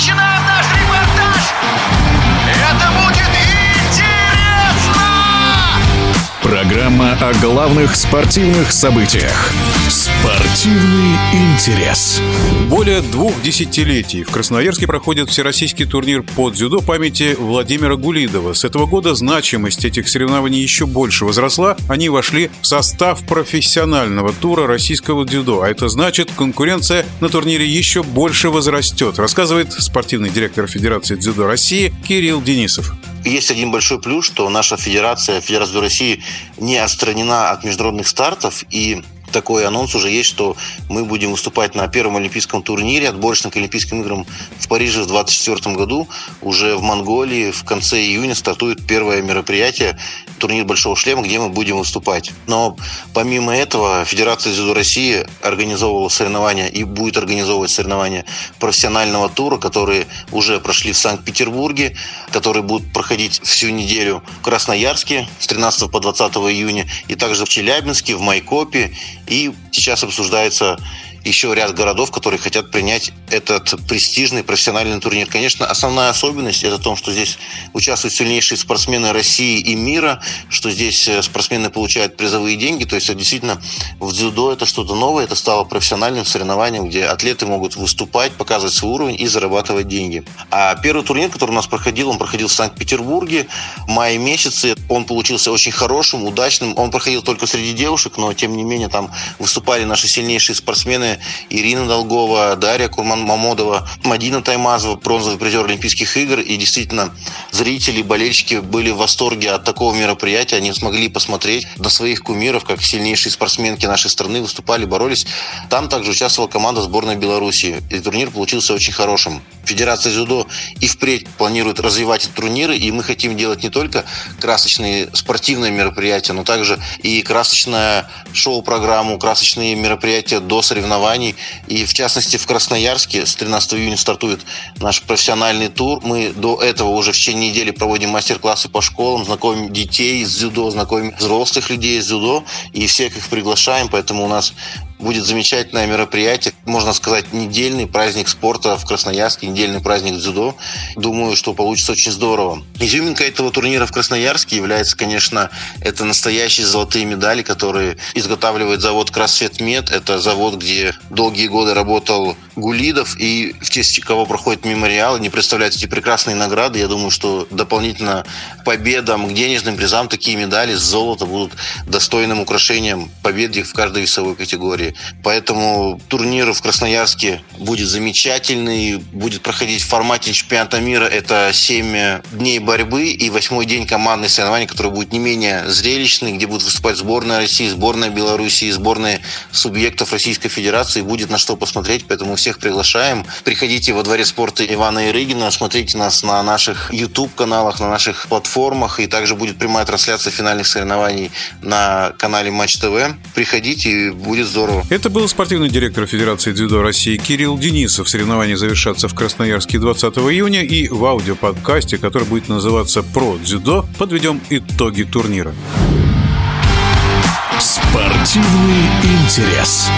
Imagina! Программа о главных спортивных событиях. Спортивный интерес. Более двух десятилетий в Красноярске проходит всероссийский турнир по дзюдо памяти Владимира Гулидова. С этого года значимость этих соревнований еще больше возросла. Они вошли в состав профессионального тура российского дзюдо. А это значит, конкуренция на турнире еще больше возрастет, рассказывает спортивный директор Федерации дзюдо России Кирилл Денисов. Есть один большой плюс, что наша федерация, Федерация России, не отстранена от международных стартов, и такой анонс уже есть, что мы будем выступать на первом олимпийском турнире, отборочном к Олимпийским играм в Париже в 2024 году. Уже в Монголии в конце июня стартует первое мероприятие, турнир Большого Шлема, где мы будем выступать. Но помимо этого, Федерация дзюдо России организовывала соревнования и будет организовывать соревнования профессионального тура, которые уже прошли в Санкт-Петербурге, которые будут проходить всю неделю в Красноярске с 13 по 20 июня, и также в Челябинске, в Майкопе и сейчас обсуждается еще ряд городов, которые хотят принять этот престижный профессиональный турнир. Конечно, основная особенность это в том, что здесь участвуют сильнейшие спортсмены России и мира, что здесь э, спортсмены получают призовые деньги. То есть действительно в дзюдо это что-то новое, это стало профессиональным соревнованием, где атлеты могут выступать, показывать свой уровень и зарабатывать деньги. А первый турнир, который у нас проходил, он проходил в Санкт-Петербурге в мае месяце. Он получился очень хорошим, удачным. Он проходил только среди девушек, но тем не менее там выступали наши сильнейшие спортсмены Ирина Долгова, Дарья Курман-Мамодова, Мадина Таймазова, бронзовый призер Олимпийских игр. И действительно, зрители, болельщики были в восторге от такого мероприятия. Они смогли посмотреть на своих кумиров, как сильнейшие спортсменки нашей страны выступали, боролись. Там также участвовала команда сборной Беларуси. И турнир получился очень хорошим. Федерация дзюдо и впредь планирует развивать эти турниры, и мы хотим делать не только красочные спортивные мероприятия, но также и красочное шоу-программу, красочные мероприятия до соревнований. И в частности в Красноярске с 13 июня стартует наш профессиональный тур. Мы до этого уже в течение недели проводим мастер-классы по школам, знакомим детей с дзюдо, знакомим взрослых людей с дзюдо, и всех их приглашаем, поэтому у нас будет замечательное мероприятие, можно сказать, недельный праздник спорта в Красноярске, недельный праздник дзюдо. Думаю, что получится очень здорово. Изюминка этого турнира в Красноярске является, конечно, это настоящие золотые медали, которые изготавливает завод Красвет Мед. Это завод, где долгие годы работал Гулидов, и в честь кого проходит мемориал. Не представляют эти прекрасные награды. Я думаю, что дополнительно победам, к денежным призам такие медали с золота будут достойным украшением победы в каждой весовой категории. Поэтому турнир в Красноярске будет замечательный, будет проходить в формате чемпионата мира. Это 7 дней борьбы и восьмой день командной соревнования, который будет не менее зрелищный, где будут выступать сборная России, сборная Беларуси, сборные субъектов Российской Федерации. Будет на что посмотреть, поэтому всех приглашаем. Приходите во дворе спорта Ивана Ирыгина, смотрите нас на наших YouTube-каналах, на наших платформах, и также будет прямая трансляция финальных соревнований на канале Матч ТВ. Приходите, и будет здорово. Это был спортивный директор Федерации дзюдо России Кирилл Денисов. Соревнования завершатся в Красноярске 20 июня и в аудиоподкасте, который будет называться «Про дзюдо», подведем итоги турнира. Спортивный интерес.